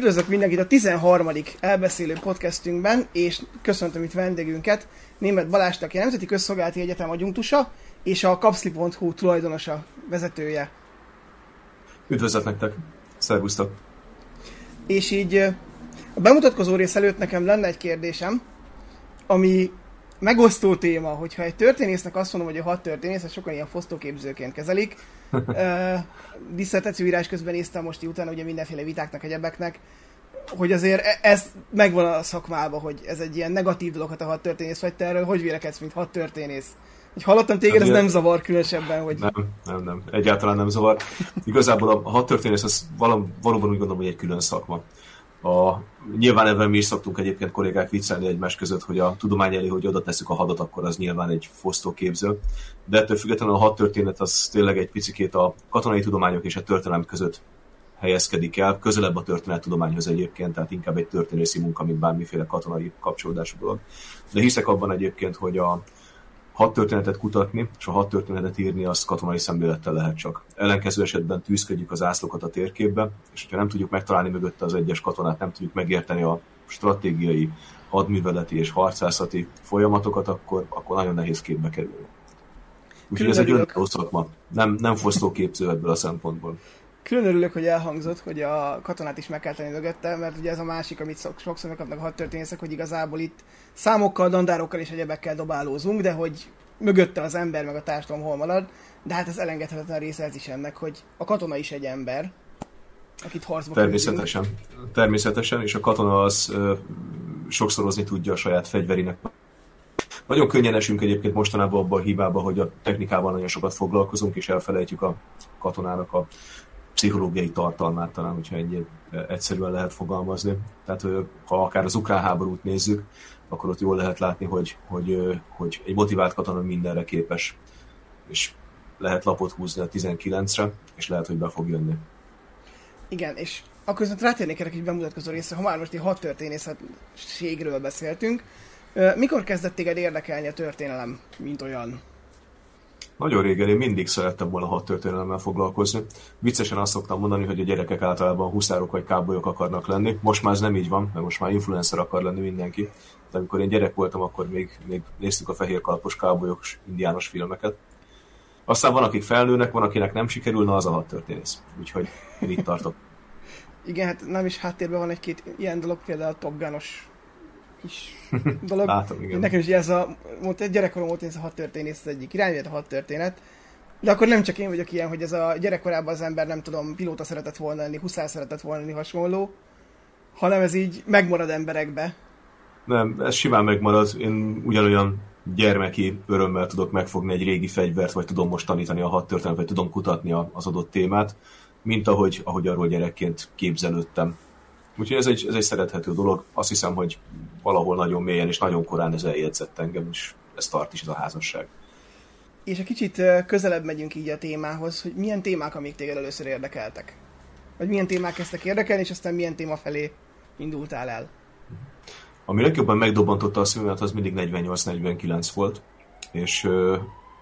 Üdvözlök mindenkit a 13. elbeszélő podcastünkben, és köszöntöm itt vendégünket, német Balást, aki a Nemzeti Közszolgálati Egyetem adjunktusa, és a kapszli.hu tulajdonosa, vezetője. Üdvözlet nektek! Szervusztok! És így a bemutatkozó rész előtt nekem lenne egy kérdésem, ami megosztó téma, hogyha egy történésznek azt mondom, hogy a hat történész, ezt sokan ilyen fosztóképzőként kezelik. Uh, írás közben néztem most utána ugye mindenféle vitáknak, egyebeknek, hogy azért e- ez megvan a szakmában, hogy ez egy ilyen negatív dolog, ha a hat történész vagy, te erről hogy vélekedsz, mint hat történész? Hogy hallottam téged, hát, ez nem zavar különösebben, hogy... Nem, nem, nem, egyáltalán nem zavar. Igazából a hat történész, az valóban úgy gondolom, hogy egy külön szakma. A, nyilván ebben mi is szoktunk egyébként kollégák viccelni egymás között, hogy a tudomány elé, hogy oda tesszük a hadat, akkor az nyilván egy fosztóképző. De ettől függetlenül a hat történet az tényleg egy picikét a katonai tudományok és a történelem között helyezkedik el, közelebb a történettudományhoz egyébként, tehát inkább egy történészi munka, mint bármiféle katonai kapcsolódású dolog. De hiszek abban egyébként, hogy a, hat történetet kutatni, és a hat történetet írni, azt katonai szemlélettel lehet csak. Ellenkező esetben tűzködjük az ászlókat a térképbe, és ha nem tudjuk megtalálni mögötte az egyes katonát, nem tudjuk megérteni a stratégiai, hadműveleti és harcászati folyamatokat, akkor, akkor nagyon nehéz képbe kerülni. Úgyhogy ez egy önálló szakma. Nem, nem fosztóképző ebből a szempontból. Külön örülök, hogy elhangzott, hogy a katonát is meg kell tenni mögötte, mert ugye ez a másik, amit sokszor megkapnak a hadtörténészek, hogy igazából itt számokkal, dandárokkal és egyebekkel dobálózunk, de hogy mögötte az ember meg a társadalom hol marad, de hát ez elengedhetetlen része ez is ennek, hogy a katona is egy ember, akit harcba Természetesen. Küldünk. Természetesen, és a katona az ö, sokszorozni tudja a saját fegyverinek. Nagyon könnyen esünk egyébként mostanában abban a hibába, hogy a technikával nagyon sokat foglalkozunk, és elfelejtjük a katonának a pszichológiai tartalmát talán, hogyha ennyi egyszerűen lehet fogalmazni. Tehát ha akár az ukrán háborút nézzük, akkor ott jól lehet látni, hogy, hogy, hogy egy motivált katona mindenre képes, és lehet lapot húzni a 19-re, és lehet, hogy be fog jönni. Igen, és akkor viszont rátérnék erre egy bemutatkozó részre, ha már most egy hat történészetségről beszéltünk. Mikor kezdett téged érdekelni a történelem, mint olyan? Nagyon régen én mindig szerettem volna hat történelemmel foglalkozni. Viccesen azt szoktam mondani, hogy a gyerekek általában huszárok vagy kábolyok akarnak lenni. Most már ez nem így van, mert most már influencer akar lenni mindenki. De amikor én gyerek voltam, akkor még, még néztük a fehér kalapos kábolyok indiános filmeket. Aztán van, akik felnőnek, van, akinek nem sikerül, na az a hat történész. Úgyhogy én itt tartok. Igen, hát nem is háttérben van egy-két ilyen dolog, például a Top kis dolog. Látom, igen. Nekem is ez a, mondta, egy gyerekkorom volt ez a hat történet, az egyik irány, a hat történet. De akkor nem csak én vagyok ilyen, hogy ez a gyerekkorában az ember nem tudom, pilóta szeretett volna lenni, huszár szeretett volna lenni, hasonló, hanem ez így megmarad emberekbe. Nem, ez simán megmarad. Én ugyanolyan gyermeki örömmel tudok megfogni egy régi fegyvert, vagy tudom most tanítani a hat történet, vagy tudom kutatni az adott témát, mint ahogy, ahogy arról gyerekként képzelődtem. Úgyhogy ez egy, ez egy szerethető dolog. Azt hiszem, hogy valahol nagyon mélyen és nagyon korán ez eljegyzett engem, és ez tart is ez a házasság. És egy kicsit közelebb megyünk így a témához, hogy milyen témák, amik téged először érdekeltek? Vagy milyen témák kezdtek érdekelni, és aztán milyen téma felé indultál el? Ami legjobban megdobbantotta a szívemet, az mindig 48-49 volt, és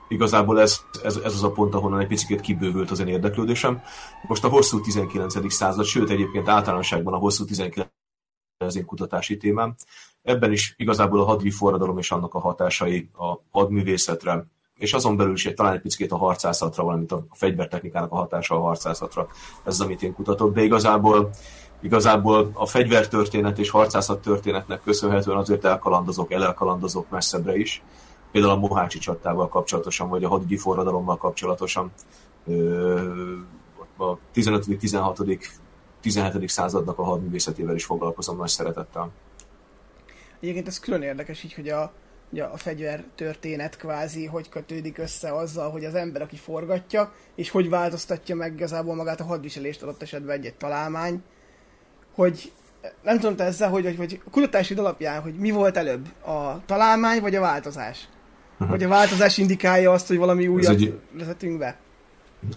igazából ez, ez, ez az a pont, ahonnan egy picit kibővült az én érdeklődésem. Most a hosszú 19. század, sőt egyébként általánosságban a hosszú 19. az én kutatási témám. Ebben is igazából a hadvi forradalom és annak a hatásai a hadművészetre, és azon belül is egy, talán egy picit a harcászatra, valamint a fegyvertechnikának a hatása a harcászatra. Ez az, amit én kutatok. De igazából, igazából a fegyvertörténet és harcászat történetnek köszönhetően azért elkalandozok, elkalandozok messzebbre is például a Mohácsi csatával kapcsolatosan, vagy a hadügyi forradalommal kapcsolatosan a 15., 16., 17. századnak a hadművészetével is foglalkozom nagy szeretettel. Egyébként ez külön érdekes így, hogy a, ugye a fegyver történet kvázi hogy kötődik össze azzal, hogy az ember, aki forgatja, és hogy változtatja meg igazából magát a hadviselést adott esetben egy-egy találmány, hogy nem tudom te ezzel, hogy, hogy, hogy a kutatási alapján, hogy mi volt előbb, a találmány vagy a változás? Vagy a változás indikálja azt, hogy valami újat egy, vezetünk be?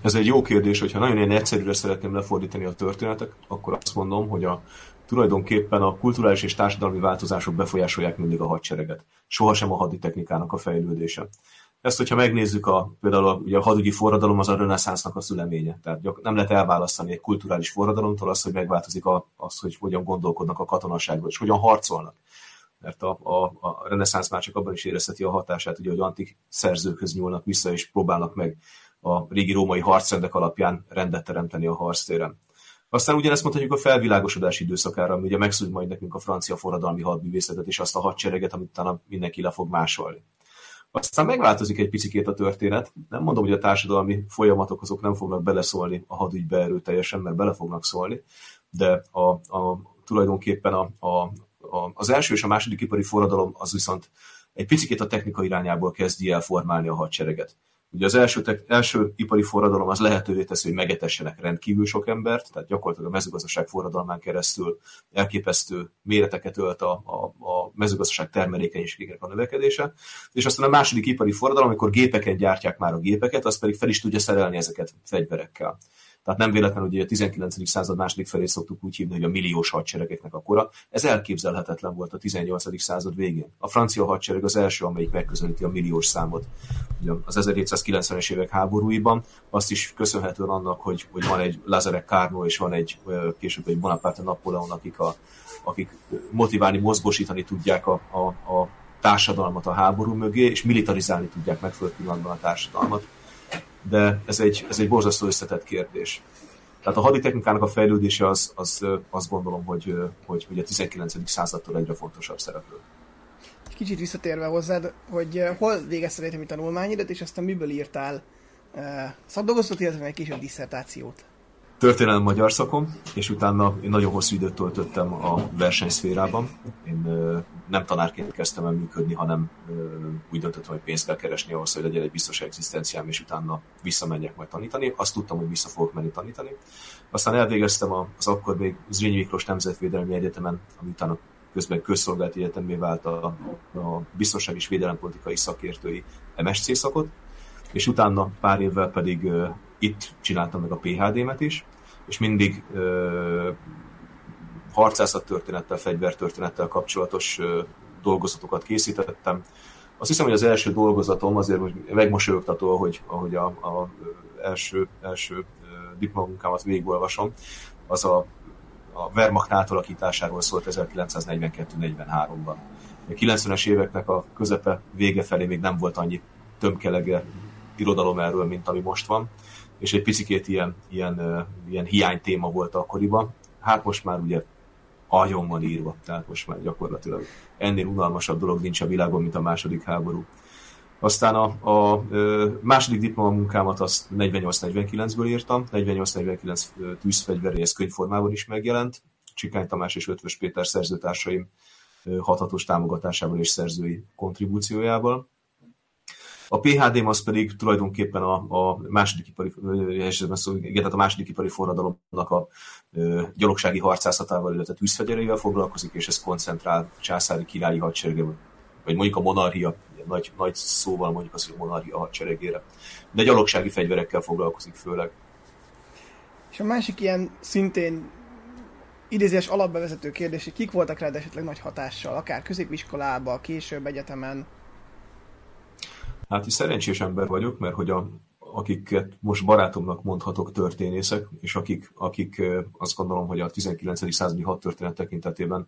Ez egy jó kérdés, hogyha nagyon ilyen egyszerűre szeretném lefordítani a történetek, akkor azt mondom, hogy a tulajdonképpen a kulturális és társadalmi változások befolyásolják mindig a hadsereget. Sohasem a haditechnikának a fejlődése. ezt, hogyha megnézzük, a, például a, ugye a hadügyi forradalom az a reneszánsznak a szüleménye. Tehát nem lehet elválasztani egy kulturális forradalomtól azt, hogy megváltozik a, az, hogy hogyan gondolkodnak a katonaságban, és hogyan harcolnak. Mert a, a, a reneszánsz már csak abban is érezheti a hatását, ugye, hogy antik szerzőkhöz nyúlnak vissza, és próbálnak meg a régi római harcrendek alapján rendet teremteni a harctéren. Aztán ugyanezt mondhatjuk a felvilágosodás időszakára, ami ugye megszűnt majd nekünk a francia forradalmi hadművészetet és azt a hadsereget, amit utána mindenki le fog másolni. Aztán megváltozik egy picikét a történet. Nem mondom, hogy a társadalmi folyamatok azok nem fognak beleszólni a hadügybe erőteljesen, mert bele fognak szólni, de a, a, tulajdonképpen a, a, az első és a második ipari forradalom az viszont egy picit a technika irányából kezdi el formálni a hadsereget. Ugye az első, te, első ipari forradalom az lehetővé teszi, hogy megetessenek rendkívül sok embert, tehát gyakorlatilag a mezőgazdaság forradalmán keresztül elképesztő méreteket ölt a, a, a mezőgazdaság termelékenységének a növekedése, és aztán a második ipari forradalom, amikor gépeken gyártják már a gépeket, az pedig fel is tudja szerelni ezeket fegyverekkel. Tehát nem véletlenül, hogy a 19. század második felé szoktuk úgy hívni, hogy a milliós hadseregeknek a kora. Ez elképzelhetetlen volt a 18. század végén. A francia hadsereg az első, amelyik megközelíti a milliós számot az 1790-es évek háborúiban. Azt is köszönhetően annak, hogy, hogy van egy Lazarek Carnot és van egy később egy Bonaparte Napoleon, akik, a, akik motiválni, mozgósítani tudják a, a, a társadalmat a háború mögé, és militarizálni tudják megfelelő pillanatban a társadalmat de ez egy, ez egy borzasztó összetett kérdés. Tehát a haditechnikának a fejlődése az, az azt gondolom, hogy, hogy, hogy a 19. századtól egyre fontosabb szereplő. Kicsit visszatérve hozzád, hogy hol végezted egyetemi tanulmányidat, és aztán miből írtál szakdolgozatot, illetve egy később diszertációt? Történelem magyar szakom, és utána én nagyon hosszú időt töltöttem a versenyszférában. Én nem tanárként kezdtem el működni, hanem úgy döntöttem, hogy pénzt kell keresni ahhoz, hogy legyen egy biztos egzisztenciám, és utána visszamenjek majd tanítani. Azt tudtam, hogy vissza fogok menni tanítani. Aztán elvégeztem az akkor még Zrínyi Miklós Nemzetvédelmi Egyetemen, ami utána közben közszolgálati egyetemé vált a, a biztonság és védelempolitikai szakértői MSC szakot, és utána pár évvel pedig itt csináltam meg a PHD-met is, és mindig uh, harcászat történettel, fegyvertörténettel kapcsolatos uh, dolgozatokat készítettem. Azt hiszem, hogy az első dolgozatom azért hogy megmosolyogtató, hogy, ahogy a, a első, első diplomunkámat végigolvasom, az a, a Wehrmacht átalakításáról szólt 1942-43-ban. A 90-es éveknek a közepe vége felé még nem volt annyi tömkelege irodalom erről, mint ami most van, és egy picikét ilyen, ilyen, ilyen hiány téma volt akkoriban. Hát most már ugye agyon van írva, tehát most már gyakorlatilag ennél unalmasabb dolog nincs a világon, mint a második háború. Aztán a, a, második diplomamunkámat azt 48-49-ből írtam, 48-49 tűzfegyveréhez könyvformában is megjelent, Csikány Tamás és Ötvös Péter szerzőtársaim hathatós támogatásával és szerzői kontribúciójával. A PHD-m az pedig tulajdonképpen a, a második ipari, tehát a második ipari forradalomnak a ö, gyalogsági harcászatával, illetve tűzfegyereivel foglalkozik, és ez koncentrál császári királyi hadserege, vagy mondjuk a monarchia, nagy, nagy szóval mondjuk az, hogy a monarchia hadseregére. De gyalogsági fegyverekkel foglalkozik főleg. És a másik ilyen szintén idézés alapbevezető kérdés, hogy kik voltak rád esetleg nagy hatással, akár középiskolában, később egyetemen? Hát is szerencsés ember vagyok, mert hogy a, akiket most barátomnak mondhatok történészek, és akik, akik azt gondolom, hogy a 19. századi hadtörténet tekintetében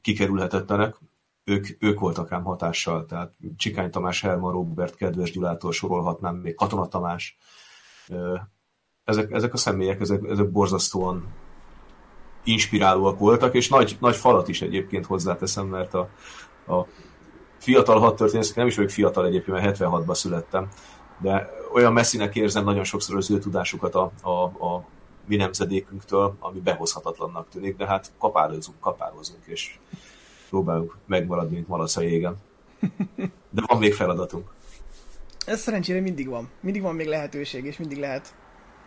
kikerülhetetlenek, ők, ők voltak ám hatással, tehát Csikány Tamás, Herman Robert, Kedves Gyulától sorolhatnám, még Katona Tamás. Ezek, ezek a személyek, ezek, ezek borzasztóan inspirálóak voltak, és nagy, nagy falat is egyébként hozzáteszem, mert a, a fiatal hadtörténészek, nem is vagyok fiatal egyébként, mert 76-ban születtem, de olyan messzinek érzem nagyon sokszor az ő tudásukat a, a, a mi nemzedékünktől, ami behozhatatlannak tűnik, de hát kapálózunk, kapálózunk, és próbálunk megmaradni, mint malac a jégen. De van még feladatunk. Ez szerencsére mindig van. Mindig van még lehetőség, és mindig lehet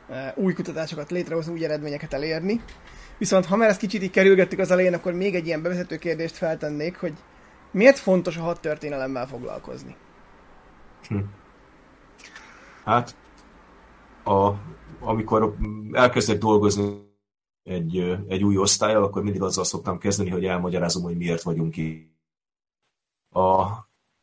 uh, új kutatásokat létrehozni, új eredményeket elérni. Viszont ha már ezt kicsit így kerülgettük az elején, akkor még egy ilyen bevezető kérdést feltennék, hogy Miért fontos a hat történelemmel foglalkozni? Hm. Hát, a, amikor elkezdek dolgozni egy, egy új osztályal, akkor mindig azzal szoktam kezdeni, hogy elmagyarázom, hogy miért vagyunk itt. A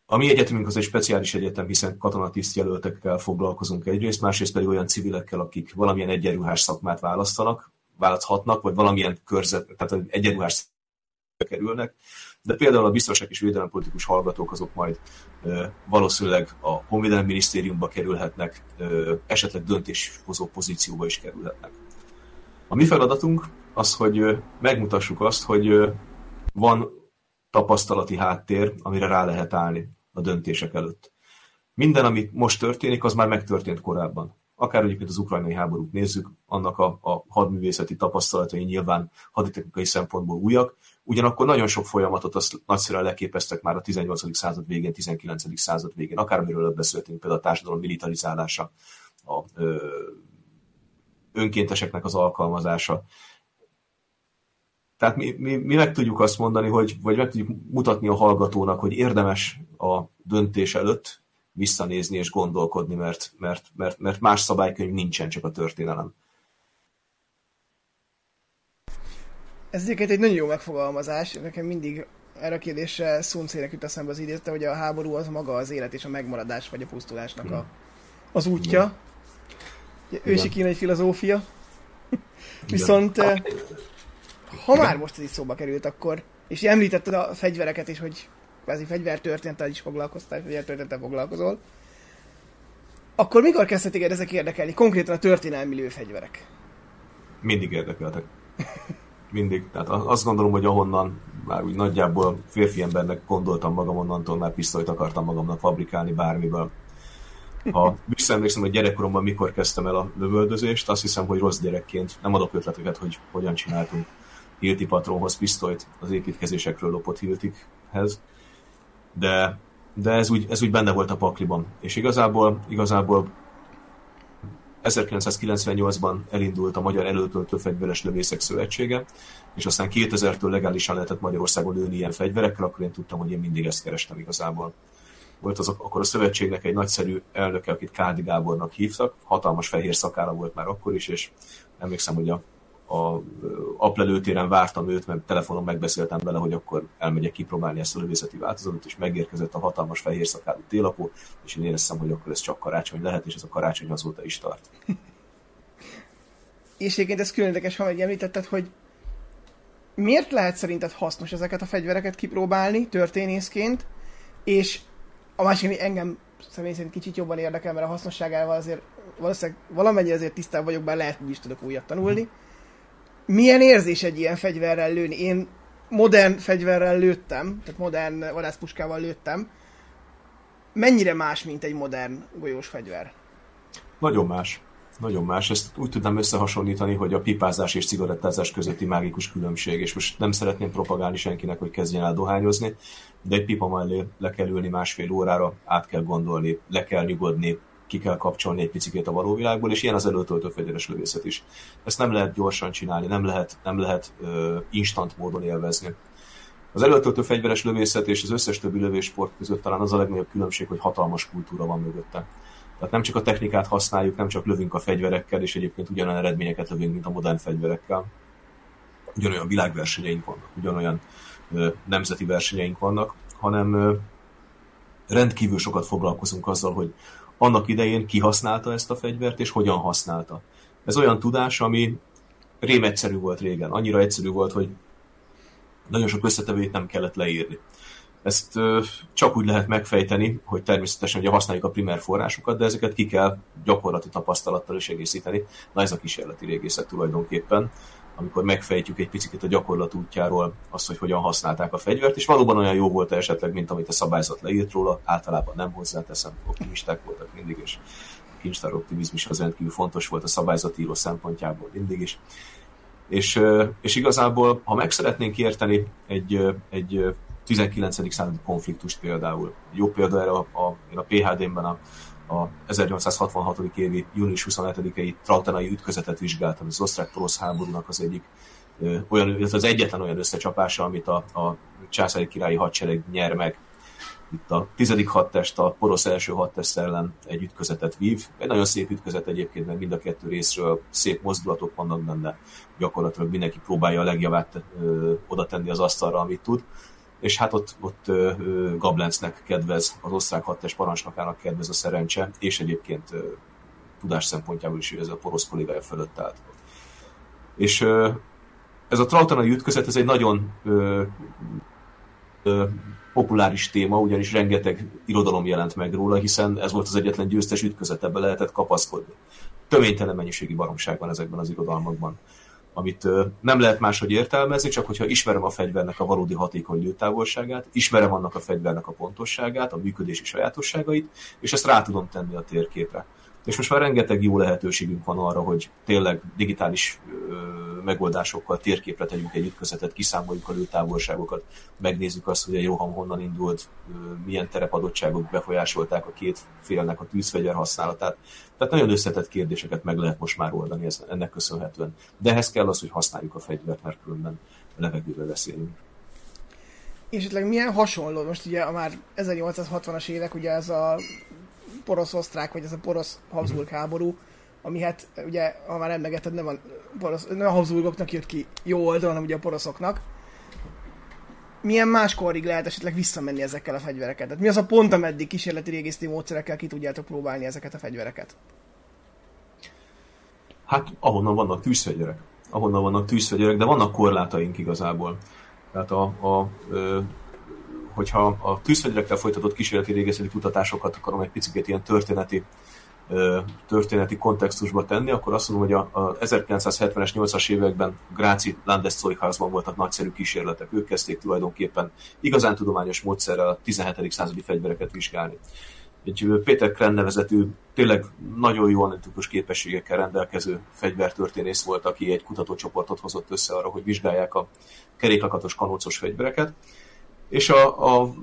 A mi egyetemünk az egy speciális egyetem, hiszen katonatiszt jelöltekkel foglalkozunk egyrészt, másrészt pedig olyan civilekkel, akik valamilyen egyenruhás szakmát választanak, választhatnak, vagy valamilyen körzet, tehát egyenruhás kerülnek, de például a biztonság és védelempolitikus hallgatók azok majd valószínűleg a Honvédelmi Minisztériumba kerülhetnek, esetleg döntéshozó pozícióba is kerülhetnek. A mi feladatunk az, hogy megmutassuk azt, hogy van tapasztalati háttér, amire rá lehet állni a döntések előtt. Minden, ami most történik, az már megtörtént korábban akár egyébként az ukrajnai háborút nézzük, annak a, a hadművészeti tapasztalatai nyilván haditechnikai szempontból újak, ugyanakkor nagyon sok folyamatot azt nagyszerűen leképeztek már a 18. század végén, 19. század végén, akármiről beszéltünk, például a társadalom militarizálása, a ö, önkénteseknek az alkalmazása. Tehát mi, mi, mi meg tudjuk azt mondani, hogy, vagy meg tudjuk mutatni a hallgatónak, hogy érdemes a döntés előtt visszanézni és gondolkodni, mert, mert, mert, mert más szabálykönyv nincsen, csak a történelem. Ez egyébként egy nagyon jó megfogalmazás. Nekem mindig erre a kérdésre Szuncének jut eszembe az idézte, hogy a háború az maga az élet és a megmaradás vagy a pusztulásnak a, az útja. Ősi kínai filozófia. Viszont ha már most ez is szóba került, akkor, és említetted a fegyvereket is, hogy kvázi fegyvertörténettel is foglalkoztál, fegyvertörténettel foglalkozol, akkor mikor kezdtek téged ezek érdekelni? Konkrétan a történelmi lőfegyverek. Mindig érdekeltek. Mindig. Tehát azt gondolom, hogy ahonnan már úgy nagyjából férfi embernek gondoltam magam, onnantól már pisztolyt akartam magamnak fabrikálni bármiből. Ha visszaemlékszem, hogy gyerekkoromban mikor kezdtem el a lövöldözést, azt hiszem, hogy rossz gyerekként nem adok ötleteket, hogy hogyan csináltunk Hilti patronhoz pisztolyt az építkezésekről lopott Hiltikhez de, de ez, úgy, ez úgy benne volt a pakliban. És igazából, igazából 1998-ban elindult a Magyar Előtöltő Fegyveres Lövészek Szövetsége, és aztán 2000-től legálisan lehetett Magyarországon lőni ilyen fegyverekkel, akkor én tudtam, hogy én mindig ezt kerestem igazából. Volt az, akkor a szövetségnek egy nagyszerű elnöke, akit Kádi Gábornak hívtak, hatalmas fehér szakála volt már akkor is, és emlékszem, hogy a a aplelőtéren vártam őt, mert telefonon megbeszéltem vele, hogy akkor elmegyek kipróbálni ezt a lövészeti változatot, és megérkezett a hatalmas fehér szakálú télapó, és én éreztem, hogy akkor ez csak karácsony lehet, és ez a karácsony azóta is tart. és egyébként ez különleges, ha megemlítetted, hogy miért lehet szerinted hasznos ezeket a fegyvereket kipróbálni történészként, és a másik, ami engem személy szerint kicsit jobban érdekel, mert a hasznosságával azért valószínűleg valamennyire azért tisztában vagyok, bár lehet, hogy is tudok újat tanulni. Mm milyen érzés egy ilyen fegyverrel lőni? Én modern fegyverrel lőttem, tehát modern vadászpuskával lőttem. Mennyire más, mint egy modern golyós fegyver? Nagyon más. Nagyon más. Ezt úgy tudnám összehasonlítani, hogy a pipázás és cigarettázás közötti mágikus különbség, és most nem szeretném propagálni senkinek, hogy kezdjen el dohányozni, de egy pipa mellé le kell ülni másfél órára, át kell gondolni, le kell nyugodni, ki kell kapcsolni egy picit a való világból, és ilyen az előtöltő fegyveres lövészet is. Ezt nem lehet gyorsan csinálni, nem lehet, nem lehet uh, instant módon élvezni. Az előtöltő fegyveres lövészet és az összes többi lövéssport között talán az a legnagyobb különbség, hogy hatalmas kultúra van mögötte. Tehát nem csak a technikát használjuk, nem csak lövünk a fegyverekkel, és egyébként ugyanolyan eredményeket lövünk, mint a modern fegyverekkel. Ugyanolyan világversenyeink vannak, ugyanolyan ö, nemzeti versenyeink vannak, hanem ö, rendkívül sokat foglalkozunk azzal, hogy annak idején kihasználta ezt a fegyvert, és hogyan használta. Ez olyan tudás, ami rém egyszerű volt régen. Annyira egyszerű volt, hogy nagyon sok összetevőt nem kellett leírni. Ezt ö, csak úgy lehet megfejteni, hogy természetesen ugye használjuk a primer forrásokat, de ezeket ki kell gyakorlati tapasztalattal is egészíteni. Na ez a kísérleti régészet tulajdonképpen amikor megfejtjük egy picit a gyakorlat útjáról azt, hogy hogyan használták a fegyvert, és valóban olyan jó volt esetleg, mint amit a szabályzat leírt róla, általában nem hozzáteszem, optimisták voltak mindig, és a kincstár optimizmus az rendkívül fontos volt a szabályzatíró szempontjából mindig is. És, és igazából, ha meg szeretnénk érteni egy, egy 19. századi konfliktust például, jó példa erre a, a, a PHD-ben a a 1866. évi június 27-i Trautenai ütközetet vizsgáltam, az osztrák-porosz háborúnak az egyik olyan, az egyetlen olyan összecsapása, amit a, a császári királyi hadsereg nyer meg. Itt a tizedik hadtest, a porosz első hadtest ellen egy ütközetet vív. Egy nagyon szép ütközet egyébként, mert mind a kettő részről szép mozdulatok vannak benne. Gyakorlatilag mindenki próbálja a legjavát ö, oda tenni az asztalra, amit tud és hát ott, ott Gablencnek kedvez, az osztrák hadtest parancsnokának kedvez a szerencse, és egyébként tudás szempontjából is ez a porosz kollégája fölött állt. És ez a trautanai ütközet, ez egy nagyon ö, ö, populáris téma, ugyanis rengeteg irodalom jelent meg róla, hiszen ez volt az egyetlen győztes ütközet, ebbe lehetett kapaszkodni. Töménytelen mennyiségi baromság van ezekben az irodalmakban amit nem lehet máshogy értelmezni, csak hogyha ismerem a fegyvernek a valódi hatékony lőtávolságát, ismerem annak a fegyvernek a pontosságát, a működési sajátosságait, és ezt rá tudom tenni a térképre. És most már rengeteg jó lehetőségünk van arra, hogy tényleg digitális megoldásokkal térképre tegyünk egy ütközetet, kiszámoljuk a lőtávolságokat, megnézzük azt, hogy a roham honnan indult, milyen terepadottságok befolyásolták a két félnek a tűzfegyver használatát. Tehát nagyon összetett kérdéseket meg lehet most már oldani ennek köszönhetően. De ehhez kell az, hogy használjuk a fegyvert, mert különben levegőbe beszélünk. És esetleg milyen hasonló, most ugye a már 1860-as évek, ugye ez a porosz-osztrák, vagy ez a porosz-habsburg háború, ami hát ugye, ha már emlegeted, nem a, porosz, nem a Habsburgoknak jött ki jó oldal, hanem ugye a poroszoknak. Milyen más korig lehet esetleg visszamenni ezekkel a fegyvereket? Tehát mi az a pont, ameddig kísérleti régészeti módszerekkel ki tudjátok próbálni ezeket a fegyvereket? Hát ahonnan vannak tűzfegyverek. Ahonnan vannak tűzfegyverek, de vannak korlátaink igazából. Tehát a, a, ö, hogyha a tűzfegyverekkel folytatott kísérleti régészeti kutatásokat akarom egy picit ilyen történeti történeti kontextusba tenni, akkor azt mondom, hogy a, a 1970-es, 80-as években Gráci Landeszolkházban voltak nagyszerű kísérletek. Ők kezdték tulajdonképpen igazán tudományos módszerrel a 17. századi fegyvereket vizsgálni. Egy Péter Krenn nevezetű, tényleg nagyon jó analitikus képességekkel rendelkező fegyvertörténész volt, aki egy kutatócsoportot hozott össze arra, hogy vizsgálják a keréklakatos kanócos fegyvereket, és a, a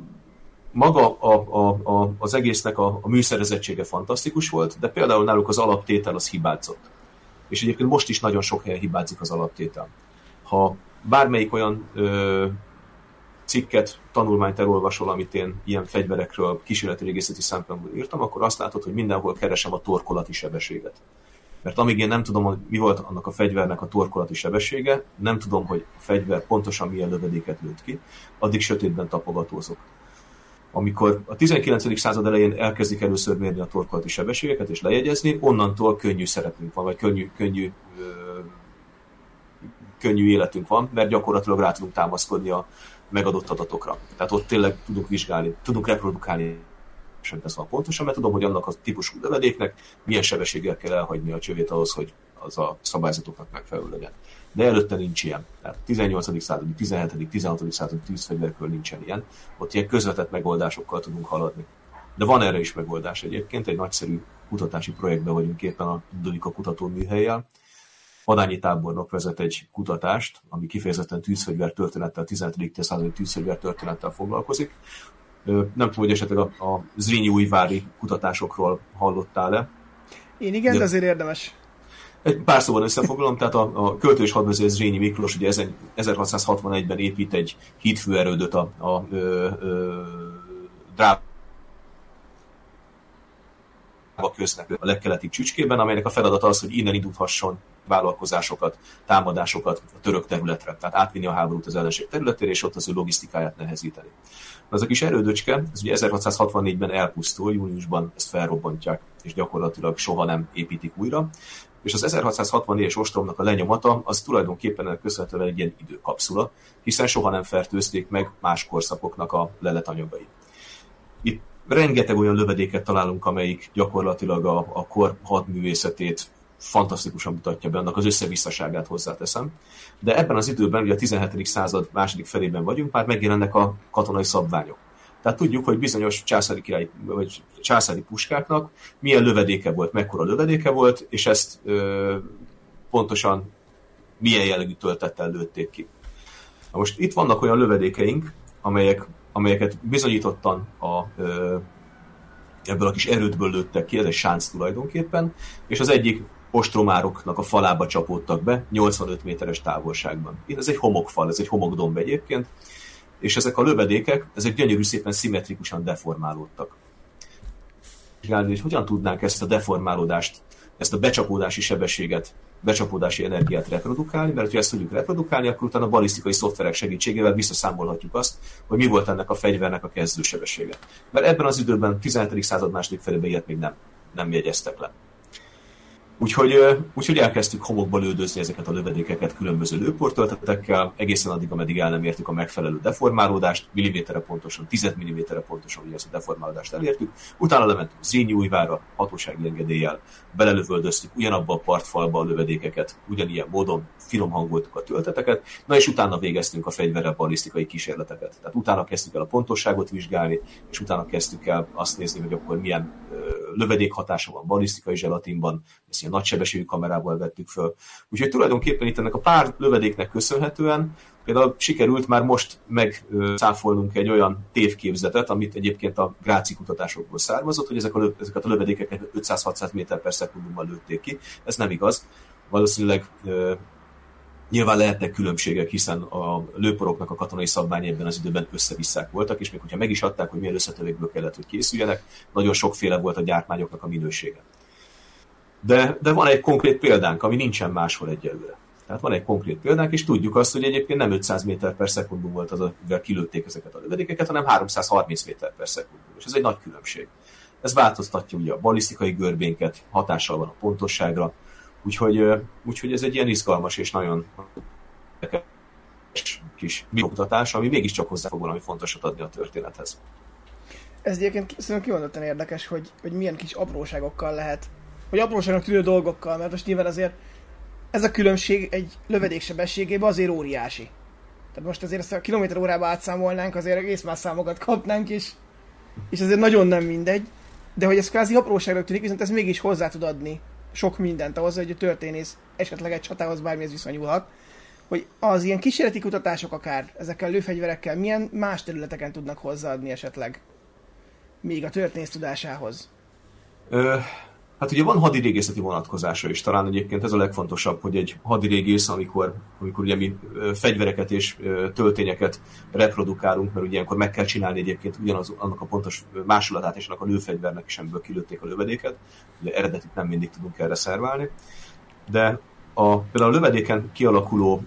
maga a, a, a, az egésznek a, a műszerezettsége fantasztikus volt, de például náluk az alaptétel az hibázott. És egyébként most is nagyon sok helyen hibázik az alaptétel. Ha bármelyik olyan ö, cikket, tanulmányt elolvasol, amit én ilyen fegyverekről kísérleti régészeti szempontból írtam, akkor azt látod, hogy mindenhol keresem a torkolati sebességet. Mert amíg én nem tudom, hogy mi volt annak a fegyvernek a torkolati sebessége, nem tudom, hogy a fegyver pontosan milyen lövedéket lőtt ki, addig sötétben tapogatózok. Amikor a 19. század elején elkezdik először mérni a torkolati sebességeket és lejegyezni, onnantól könnyű szerepünk van, vagy könnyű, könnyű, ö, könnyű életünk van, mert gyakorlatilag rá tudunk támaszkodni a megadott adatokra. Tehát ott tényleg tudunk vizsgálni, tudunk reprodukálni ez van pontosan, mert tudom, hogy annak a típusú lövedéknek milyen sebességgel kell elhagyni a csövét ahhoz, hogy az a szabályzatoknak megfelelő legyen. De előtte nincs ilyen. Tehát 18. századi, 17. 16. századi tűzfegyverkől nincsen ilyen. Ott ilyen közvetett megoldásokkal tudunk haladni. De van erre is megoldás egyébként, egy nagyszerű kutatási projektben vagyunk éppen a Dudika kutatóműhelyjel. Adányi tábornok vezet egy kutatást, ami kifejezetten tűzfegyver történettel, 17. századi tűzfegyver történettel foglalkozik. Nem tudom, hogy esetleg a, a Zrínyi újvári kutatásokról hallottál-e. Én igen, de, de azért érdemes. Egy pár szóval összefoglalom, tehát a, a költő és hadvezér Zrínyi Miklós ugye 1661-ben épít egy hídfőerődöt a, a, a, a Dráva köznek a legkeleti csücskében, amelynek a feladata az, hogy innen indulhasson vállalkozásokat, támadásokat a török területre, tehát átvinni a háborút az ellenség területére, és ott az ő logisztikáját nehezíteni. Az a kis erődöcske, ez ugye 1664-ben elpusztul, júniusban ezt felrobbantják, és gyakorlatilag soha nem építik újra. És az 1664-es ostromnak a lenyomata az tulajdonképpen köszönhetően egy ilyen időkapszula, hiszen soha nem fertőzték meg más korszakoknak a leletanyagai. Itt rengeteg olyan lövedéket találunk, amelyik gyakorlatilag a, a kor hadművészetét fantasztikusan mutatja be, annak az összevisszaságát hozzáteszem. De ebben az időben, ugye a 17. század második felében vagyunk, már megjelennek a katonai szabványok. Tehát tudjuk, hogy bizonyos császári, király, vagy császári puskáknak milyen lövedéke volt, mekkora lövedéke volt, és ezt ö, pontosan milyen jellegű töltettel lőtték ki. Na most itt vannak olyan lövedékeink, amelyek, amelyeket bizonyítottan a, ö, ebből a kis erődből lőttek ki, ez egy sánc tulajdonképpen, és az egyik ostromároknak a falába csapódtak be 85 méteres távolságban. Ez egy homokfal, ez egy homokdomb egyébként, és ezek a lövedékek, ezek gyönyörű szépen szimmetrikusan deformálódtak. hogy hogyan tudnánk ezt a deformálódást, ezt a becsapódási sebességet becsapódási energiát reprodukálni, mert ha ezt tudjuk reprodukálni, akkor utána a balisztikai szoftverek segítségével visszaszámolhatjuk azt, hogy mi volt ennek a fegyvernek a kezdősebessége. Mert ebben az időben, 17. század második felében ilyet még nem, nem jegyeztek le. Úgyhogy, úgyhogy elkezdtük homokba lődözni ezeket a lövedékeket különböző lőportöltetekkel, egészen addig, ameddig el nem értük a megfelelő deformálódást, milliméterre pontosan, 10 milliméterre pontosan, hogy ezt a deformálódást elértük. Utána lementünk Zrínyi-Újvára, hatósági engedéllyel, belelövöldöztük ugyanabba a partfalba a lövedékeket, ugyanilyen módon finom hangoltuk a tölteteket, na és utána végeztünk a fegyverrel balisztikai kísérleteket. Tehát utána kezdtük el a pontosságot vizsgálni, és utána kezdtük el azt nézni, hogy akkor milyen lövedék hatása van balisztikai zselatinban, ezt nagysebességű kamerával vettük föl. Úgyhogy tulajdonképpen itt ennek a pár lövedéknek köszönhetően például sikerült már most megszáfolnunk egy olyan tévképzetet, amit egyébként a gráci kutatásokból származott, hogy ezek a, ezeket a lövedékeket 500-600 méter per szekundummal lőtték ki. Ez nem igaz. Valószínűleg Nyilván lehetnek különbségek, hiszen a lőporoknak a katonai szabvány ebben az időben összevisszák voltak, és még hogyha meg is adták, hogy milyen összetövékből kellett, hogy készüljenek, nagyon sokféle volt a gyártmányoknak a minősége. De, de van egy konkrét példánk, ami nincsen máshol egyelőre. Tehát van egy konkrét példánk, és tudjuk azt, hogy egyébként nem 500 méter per szekundum volt az, amivel kilőtték ezeket a lövedékeket, hanem 330 méter per szekundum. És ez egy nagy különbség. Ez változtatja ugye a balisztikai görbénket, hatással van a pontosságra, úgyhogy, úgyhogy ez egy ilyen izgalmas és nagyon kis mioktatás, ami mégiscsak hozzá fog valami fontosat adni a történethez. Ez egyébként szerintem kimondottan érdekes, hogy, hogy milyen kis apróságokkal lehet vagy apróságnak tűnő dolgokkal, mert most nyilván azért ez a különbség egy lövedék sebességében azért óriási. Tehát most azért ezt a kilométer órába átszámolnánk, azért egész más számokat kapnánk, és, és azért nagyon nem mindegy. De hogy ez kvázi apróságnak tűnik, viszont ez mégis hozzá tud adni sok mindent ahhoz, hogy a történész esetleg egy csatához bármihez viszonyulhat. Hogy az ilyen kísérleti kutatások akár ezekkel a lőfegyverekkel milyen más területeken tudnak hozzáadni esetleg még a történész tudásához? Ö, Hát ugye van hadirégészeti vonatkozása is, talán egyébként ez a legfontosabb, hogy egy hadirégész, amikor, amikor ugye mi fegyvereket és töltényeket reprodukálunk, mert ugye ilyenkor meg kell csinálni egyébként ugyanaz annak a pontos másolatát és annak a lőfegyvernek is, amiből kilőtték a lövedéket. Ugye eredetit nem mindig tudunk erre szerválni. De a, például a lövedéken kialakuló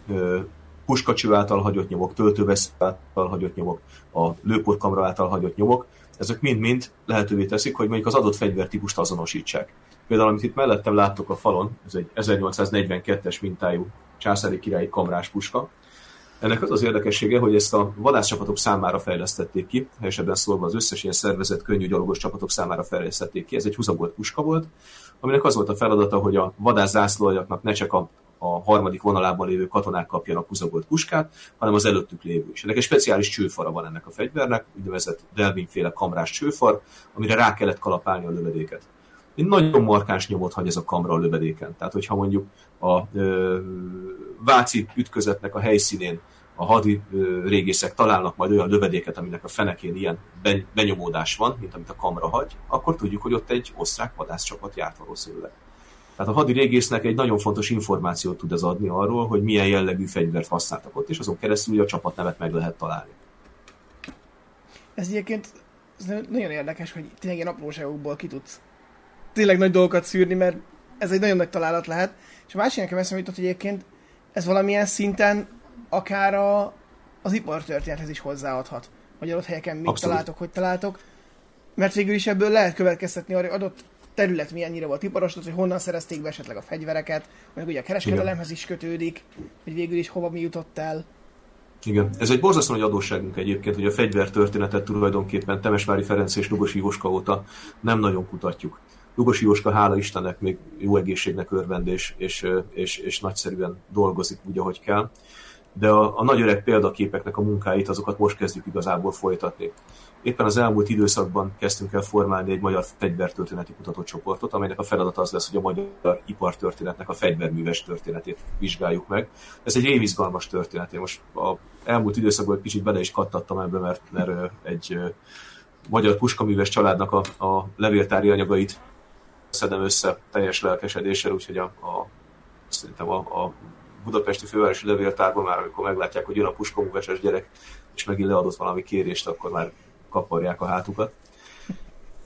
puskacső által hagyott nyomok, töltővesz által hagyott nyomok, a lőportkamra által hagyott nyomok, ezek mind-mind lehetővé teszik, hogy mondjuk az adott fegyvertípust azonosítsák. Például, amit itt mellettem láttok a falon, ez egy 1842-es mintájú császári királyi kamrás puska. Ennek az az érdekessége, hogy ezt a vadászcsapatok számára fejlesztették ki, helyesebben szólva az összes ilyen szervezett, könnyű gyalogos csapatok számára fejlesztették ki. Ez egy húzagolt puska volt, aminek az volt a feladata, hogy a vadász zászlóajaknak ne csak a a harmadik vonalában lévő katonák kapjanak húzagolt puskát, hanem az előttük lévő is. Ennek egy speciális csőfara van ennek a fegyvernek, úgynevezett Delvin-féle kamrás csőfar, amire rá kellett kalapálni a lövedéket. Egy nagyon markáns nyomot hagy ez a kamra a lövedéken. Tehát, hogyha mondjuk a ö, váci ütközetnek a helyszínén a hadi régészek találnak majd olyan lövedéket, aminek a fenekén ilyen benyomódás van, mint amit a kamra hagy, akkor tudjuk, hogy ott egy osztrák vadászcsapat járt valószínűleg. Tehát a hadi régésznek egy nagyon fontos információt tud ez adni arról, hogy milyen jellegű fegyvert használtak ott, és azon keresztül a csapatnevet meg lehet találni. Ez egyébként ez nagyon érdekes, hogy tényleg ilyen apróságokból ki tudsz tényleg nagy dolgokat szűrni, mert ez egy nagyon nagy találat lehet. És a másik nekem eszembe jutott, hogy egyébként ez valamilyen szinten akár a, az ipartörténethez is hozzáadhat. Hogy adott helyeken mit Abszolút. találtok, hogy találtok. Mert végül is ebből lehet következtetni arra, hogy adott terület milyennyire volt iparosodott, hogy honnan szerezték be esetleg a fegyvereket, meg ugye a kereskedelemhez is kötődik, hogy végül is hova mi jutott el. Igen, ez egy borzasztó nagy adósságunk egyébként, hogy a fegyvertörténetet tulajdonképpen Temesvári Ferenc és Lugosi Jóska óta nem nagyon kutatjuk. Lugosi Jóska, hála Istennek, még jó egészségnek örvendés, és, és, és nagyszerűen dolgozik úgy, ahogy kell. De a, a nagy öreg példaképeknek a munkáit, azokat most kezdjük igazából folytatni. Éppen az elmúlt időszakban kezdtünk el formálni egy magyar fegyvertörténeti kutatócsoportot, amelynek a feladat az lesz, hogy a magyar ipartörténetnek a fegyverműves történetét vizsgáljuk meg. Ez egy rémizgalmas történet. Én most a elmúlt időszakban egy kicsit bele is kattattam ebbe, mert, mert egy magyar puskaműves családnak a, a levéltári anyagait szedem össze teljes lelkesedéssel, úgyhogy a, a szerintem a, a budapesti fővárosi levéltárban már, amikor meglátják, hogy jön a puskaműveses gyerek, és megint leadott valami kérést, akkor már kaparják a hátukat.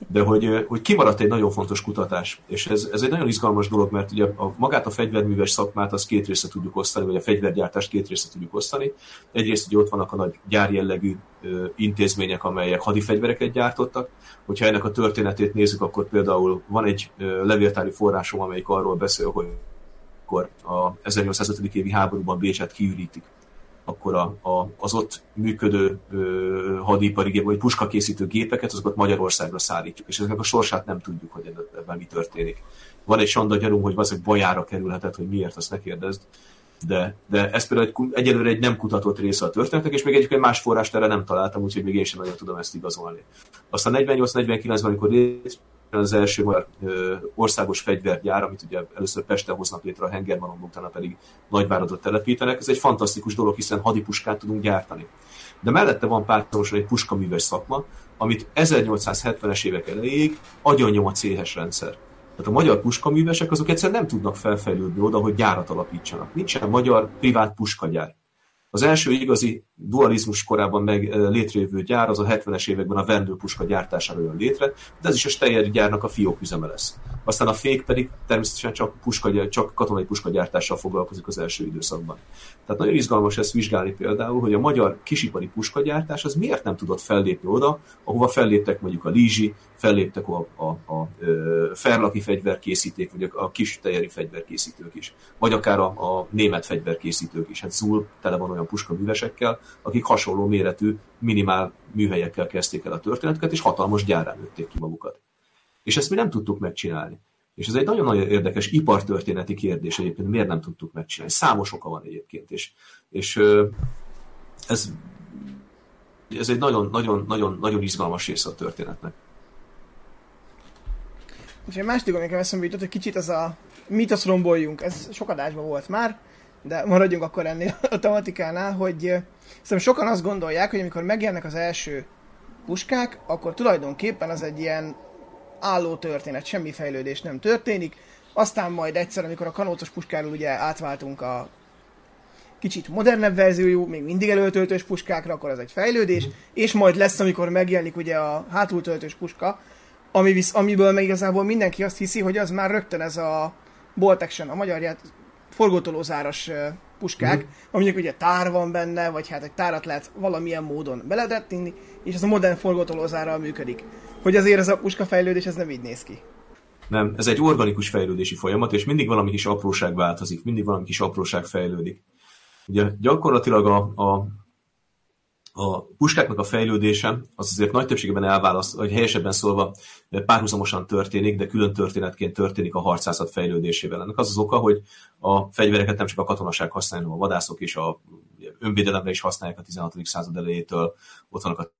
de hogy, hogy kimaradt egy nagyon fontos kutatás, és ez, ez egy nagyon izgalmas dolog, mert ugye a, magát a fegyverműves szakmát az két részre tudjuk osztani, vagy a fegyvergyártást két részre tudjuk osztani. Egyrészt ugye ott vannak a nagy gyárjellegű ö, intézmények, amelyek hadifegyvereket gyártottak. Hogyha ennek a történetét nézzük, akkor például van egy ö, levéltári forrásom, amelyik arról beszél, hogy akkor a 1805. évi háborúban Bécset kiürítik akkor a, a, az ott működő ö, hadipari vagy puskakészítő gépeket, azokat Magyarországra szállítjuk, és ezeknek a sorsát nem tudjuk, hogy ebben mi történik. Van egy sanda gyanúm, hogy valószínűleg bajára kerülhetett, hogy miért, azt ne kérdezd, de, de ez például egy, egyelőre egy nem kutatott része a történetnek, és még egyébként más forrást erre nem találtam, úgyhogy még én sem nagyon tudom ezt igazolni. Aztán 48-49-ben, amikor az első magyar országos fegyvergyár, amit ugye először Pesten hoznak létre a Hengermanon, utána pedig Nagyváradot telepítenek. Ez egy fantasztikus dolog, hiszen hadipuskát tudunk gyártani. De mellette van párhuzamosan egy puskaműves szakma, amit 1870-es évek elejéig agyonnyom a céhes rendszer. Tehát a magyar puskaművesek azok egyszerűen nem tudnak felfejlődni oda, hogy gyárat alapítsanak. Nincsen magyar privát puskagyár. Az első igazi dualizmus korában meg létrejövő gyár az a 70-es években a vendőpuska gyártására jön létre, de ez is a Steyer gyárnak a fiók üzeme lesz. Aztán a fék pedig természetesen csak, puska, csak katonai puskagyártással foglalkozik az első időszakban. Tehát nagyon izgalmas ezt vizsgálni például, hogy a magyar kisipari puskagyártás az miért nem tudott fellépni oda, ahova felléptek mondjuk a Lízsi, felléptek a, a, a, a ferlaki fegyverkészítők, vagy a, a kis tejeri fegyverkészítők is, vagy akár a, a német fegyverkészítők is. Hát Zul tele van olyan puskaművesekkel, akik hasonló méretű, minimál műhelyekkel kezdték el a történeteket, és hatalmas gyárán nőtték ki magukat. És ezt mi nem tudtuk megcsinálni. És ez egy nagyon-nagyon érdekes ipartörténeti kérdés egyébként, miért nem tudtuk megcsinálni. Számos oka van egyébként, és, és ez, ez egy nagyon-nagyon izgalmas része a történetnek. És egy másik, nekem eszembe jutott, hogy kicsit az a mitosz romboljunk, ez sok adásban volt már, de maradjunk akkor ennél a tematikánál, hogy szerintem sokan azt gondolják, hogy amikor megjelennek az első puskák, akkor tulajdonképpen az egy ilyen álló történet, semmi fejlődés nem történik, aztán majd egyszer, amikor a kanócos puskáról ugye átváltunk a kicsit modernebb verziójú, még mindig előtöltős puskákra, akkor az egy fejlődés, és majd lesz, amikor megjelenik ugye a hátultöltős puska, ami visz, amiből meg igazából mindenki azt hiszi, hogy az már rögtön ez a Bolt Action, a magyar ját, forgótolózáros puskák, mm. aminek ugye tár van benne, vagy hát egy tárat lehet valamilyen módon beletetni, és ez a modern forgótolózárral működik. Hogy azért ez a puska fejlődés, ez nem így néz ki. Nem, ez egy organikus fejlődési folyamat, és mindig valami kis apróság változik, mindig valami kis apróság fejlődik. Ugye gyakorlatilag a, a a puskáknak a fejlődése az azért nagy többségben elválaszt, vagy helyesebben szólva párhuzamosan történik, de külön történetként történik a harcászat fejlődésével. Ennek az az oka, hogy a fegyvereket nem csak a katonaság használja, hanem a vadászok is a önvédelemre is használják a 16. század elejétől. Ott vannak a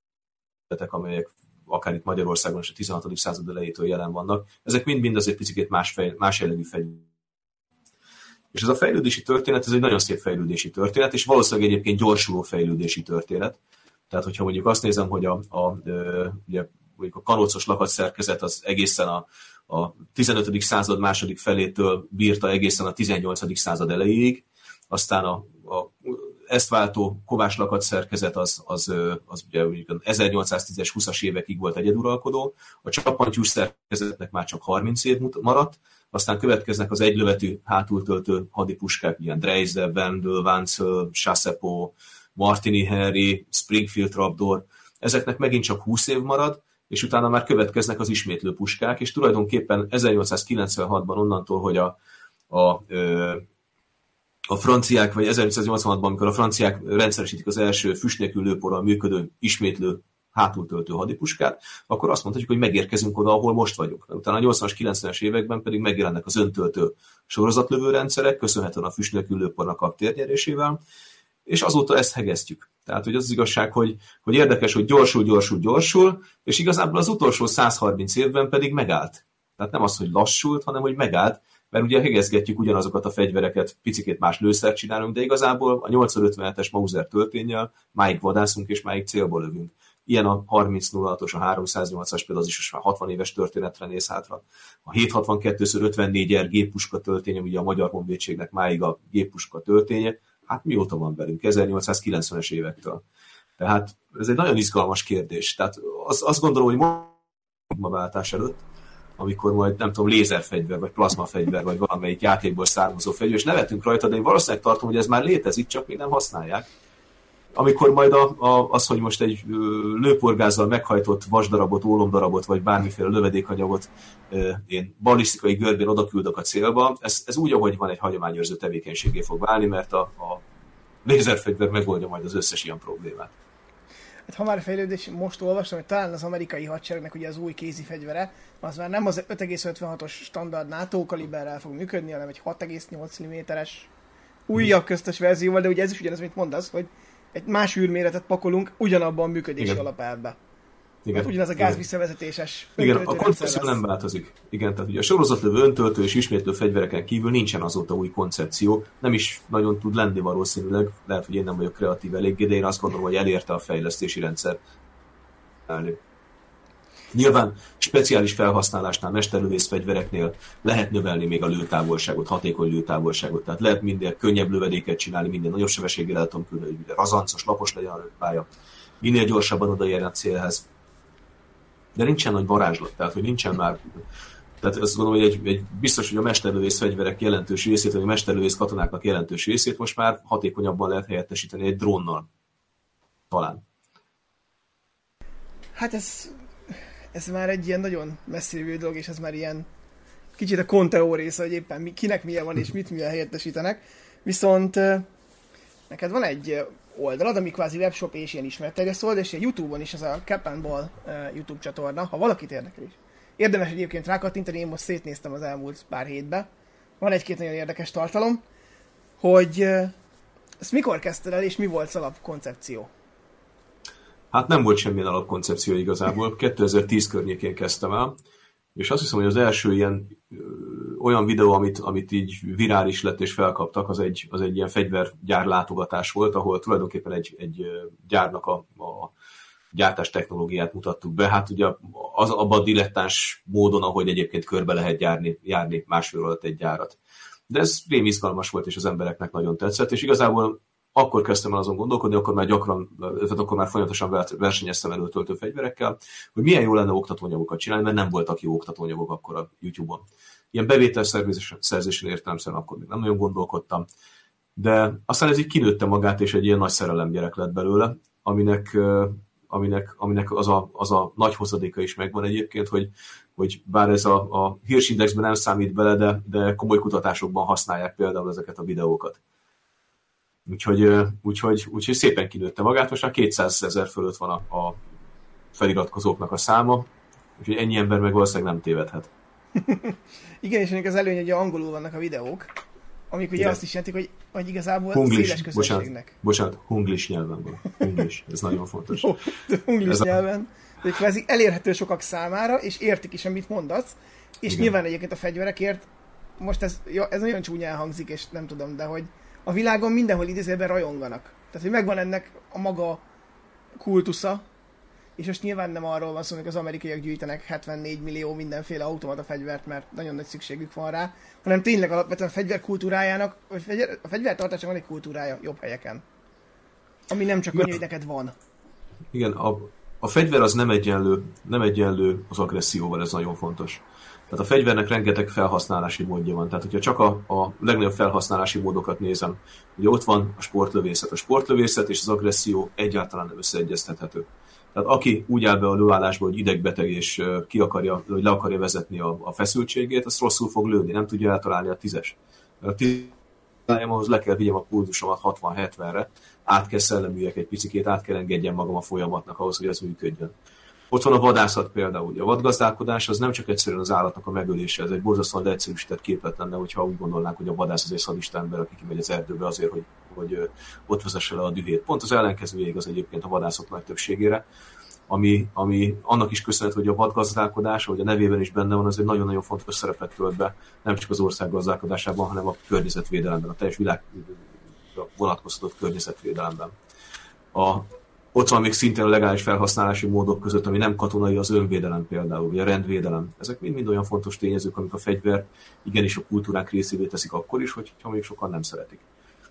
területek, amelyek akár itt Magyarországon is a 16. század elejétől jelen vannak. Ezek mind-mind azért picit más, fej, más jellegű fegyverek és ez a fejlődési történet, ez egy nagyon szép fejlődési történet, és valószínűleg egyébként gyorsuló fejlődési történet. Tehát, hogyha mondjuk azt nézem, hogy a, a, ugye, mondjuk a kanócos lakatszerkezet az egészen a, a 15. század második felétől bírta egészen a 18. század elejéig, aztán a, a ezt váltó Kovács lakat szerkezet az, az, az ugye 1810-es, 20-as évekig volt egyeduralkodó, a csapantyús szerkezetnek már csak 30 év maradt, aztán következnek az egylövetű hátultöltő hadipuskák, ilyen Dreiser, Wendel, Wanzel, Chassepo, Martini Henry, Springfield Raptor, ezeknek megint csak 20 év marad, és utána már következnek az ismétlő puskák, és tulajdonképpen 1896-ban onnantól, hogy a, a, a franciák, vagy 1886-ban, amikor a franciák rendszeresítik az első füst nélkül lőporral működő ismétlő hátultöltő hadipuskát, akkor azt mondhatjuk, hogy megérkezünk oda, ahol most vagyunk. Utána a 80-as, 90-es években pedig megjelennek az öntöltő sorozatlövő rendszerek, köszönhetően a füst nélkül lőpornak a térnyerésével, és azóta ezt hegesztjük. Tehát, hogy az, az igazság, hogy, hogy érdekes, hogy gyorsul, gyorsul, gyorsul, és igazából az utolsó 130 évben pedig megállt. Tehát nem az, hogy lassult, hanem hogy megállt, mert ugye hegezgetjük ugyanazokat a fegyvereket, picikét más lőszert csinálunk, de igazából a 857-es Mauser töltényel máig vadászunk és máig célba lövünk. Ilyen a 3006-os, a 308-as, például az is már 60 éves történetre néz hátra. A 762x54-er géppuska tölténye, ugye a Magyar Honvédségnek máig a géppuska tölténye, hát mióta van velünk? 1890-es évektől. Tehát ez egy nagyon izgalmas kérdés. Tehát az, azt gondolom, hogy váltás előtt, amikor majd nem tudom, lézerfegyver, vagy plazmafegyver, vagy valamelyik játékból származó fegyver, és nevetünk rajta, de én valószínűleg tartom, hogy ez már létezik, csak még nem használják. Amikor majd a, a, az, hogy most egy lőporgázzal meghajtott vasdarabot, ólomdarabot, vagy bármiféle lövedékanyagot én balisztikai görbén odaküldök a célba, ez, ez úgy, ahogy van egy hagyományőrző tevékenységé fog válni, mert a, a lézerfegyver megoldja majd az összes ilyen problémát. Hát ha már fejlődés, most olvastam, hogy talán az amerikai hadseregnek ugye az új kézi fegyvere, az már nem az 5,56-os standard NATO kaliberrel fog működni, hanem egy 6,8 mm-es újabb köztes verzióval, de ugye ez is ugyanaz, mint mondasz, hogy egy más űrméretet pakolunk ugyanabban a működési alapelvbe. Igen. Hát ugyanaz a gáz visszavezetéses. Igen, a koncepció nem változik. Igen, tehát ugye a sorozatlövő öntöltő és ismétlő fegyvereken kívül nincsen azóta új koncepció, nem is nagyon tud lenni valószínűleg, lehet, hogy én nem vagyok kreatív eléggé, de én azt gondolom, hogy elérte a fejlesztési rendszer. Nyilván speciális felhasználásnál, mesterlövész fegyvereknél lehet növelni még a lőtávolságot, hatékony lőtávolságot, tehát lehet minden könnyebb lövedéket csinálni, minden nagyobb sebességgel el tudom küldeni, hogy razancos, lapos legyen a lőpálya, minél gyorsabban odaérni a célhez, de nincsen nagy varázslat, tehát hogy nincsen már tehát azt gondolom, hogy egy, egy biztos, hogy a mesterlövész fegyverek jelentős részét, vagy a mesterlövész katonáknak jelentős részét most már hatékonyabban lehet helyettesíteni egy drónnal. Talán. Hát ez, ez már egy ilyen nagyon messzire dolog, és ez már ilyen kicsit a konteó része, hogy éppen kinek milyen van, és mit milyen helyettesítenek. Viszont neked van egy oldalad, ami kvázi webshop és ilyen ismerterjesztő oldal, és Youtube-on is ez a Cap and Ball YouTube csatorna, ha valakit érdekel is. Érdemes egyébként rákattintani, én most szétnéztem az elmúlt pár hétben. Van egy-két nagyon érdekes tartalom, hogy ezt mikor kezdted el, és mi volt az alapkoncepció? Hát nem volt semmilyen alapkoncepció igazából. 2010 környékén kezdtem el, és azt hiszem, hogy az első ilyen olyan videó, amit, amit így virális lett és felkaptak, az egy, az egy ilyen fegyvergyár látogatás volt, ahol tulajdonképpen egy, egy gyárnak a, a gyártás technológiát mutattuk be. Hát ugye az, abban dilettáns módon, ahogy egyébként körbe lehet járni, járni másfél alatt egy gyárat. De ez rém izgalmas volt, és az embereknek nagyon tetszett, és igazából akkor kezdtem el azon gondolkodni, akkor már gyakran, tehát akkor már folyamatosan versenyeztem előtöltő fegyverekkel, hogy milyen jó lenne oktatóanyagokat csinálni, mert nem voltak jó oktatóanyagok akkor a YouTube-on. Ilyen bevétel szerzésen értelemszerűen akkor még nem nagyon gondolkodtam, de aztán ez így kinőtte magát, és egy ilyen nagy szerelem gyerek lett belőle, aminek, aminek, aminek az, a, az a nagy hozadéka is megvan egyébként, hogy, hogy bár ez a, a hírsindexben nem számít bele, de, de komoly kutatásokban használják például ezeket a videókat. Úgyhogy, úgyhogy, úgyhogy szépen kinőtte magát, most már 200 ezer fölött van a, a feliratkozóknak a száma, úgyhogy ennyi ember meg valószínűleg nem tévedhet. Igen, és ennek az előny, hogy angolul vannak a videók, amik ugye Igen. azt is jelentik, hogy, hogy igazából Hunglish, széles közönségnek. Bocsánat, bocsánat, hunglis nyelven van. Hunglis, ez nagyon fontos. Jó, hunglis ez nyelven. A... De kvázi elérhető sokak számára, és értik is, amit mondasz, és Igen. nyilván egyébként a fegyverekért, most ez, ja, ez nagyon csúnyán hangzik, és nem tudom, de hogy a világon mindenhol idézőben rajonganak. Tehát, hogy megvan ennek a maga kultusza, és most nyilván nem arról van szó, hogy az amerikaiak gyűjtenek 74 millió mindenféle automata fegyvert, mert nagyon nagy szükségük van rá, hanem tényleg alapvetően a fegyverkultúrájának, vagy fegyver, a fegyvertartásnak van egy kultúrája jobb helyeken. Ami nem csak annyi, neked van. Igen, a, a fegyver az nem egyenlő, nem egyenlő az agresszióval, ez nagyon fontos. Tehát a fegyvernek rengeteg felhasználási módja van. Tehát, hogyha csak a, a legnagyobb felhasználási módokat nézem, ugye ott van a sportlövészet. A sportlövészet és az agresszió egyáltalán nem összeegyeztethető. Tehát aki úgy áll be a lőállásba, hogy idegbeteg és ki akarja, vagy le akarja vezetni a, a feszültségét, az rosszul fog lőni, nem tudja eltalálni a tízes. A tízes ahhoz le kell vigyem a pulzusomat 60-70-re, át kell szellemüljek egy picikét, át kell engedjem magam a folyamatnak ahhoz, hogy ez működjön. Ott van a vadászat például. A vadgazdálkodás az nem csak egyszerűen az állatnak a megölése, ez egy borzasztóan leegyszerűsített képlet lenne, hogyha úgy gondolnánk, hogy a vadász az egy szadista ember, aki kimegy az erdőbe azért, hogy, hogy ott vezesse le a dühét. Pont az ellenkezője igaz egyébként a vadászok nagy többségére, ami, ami annak is köszönhető, hogy a vadgazdálkodás, ahogy a nevében is benne van, az egy nagyon-nagyon fontos szerepet tölt be, nem csak az ország gazdálkodásában, hanem a környezetvédelemben, a teljes világ vonatkoztatott környezetvédelemben. A ott van még szintén a legális felhasználási módok között, ami nem katonai, az önvédelem például, vagy a rendvédelem. Ezek mind-mind olyan fontos tényezők, amik a fegyver igenis a kultúrák részévé teszik akkor is, hogyha még sokan nem szeretik.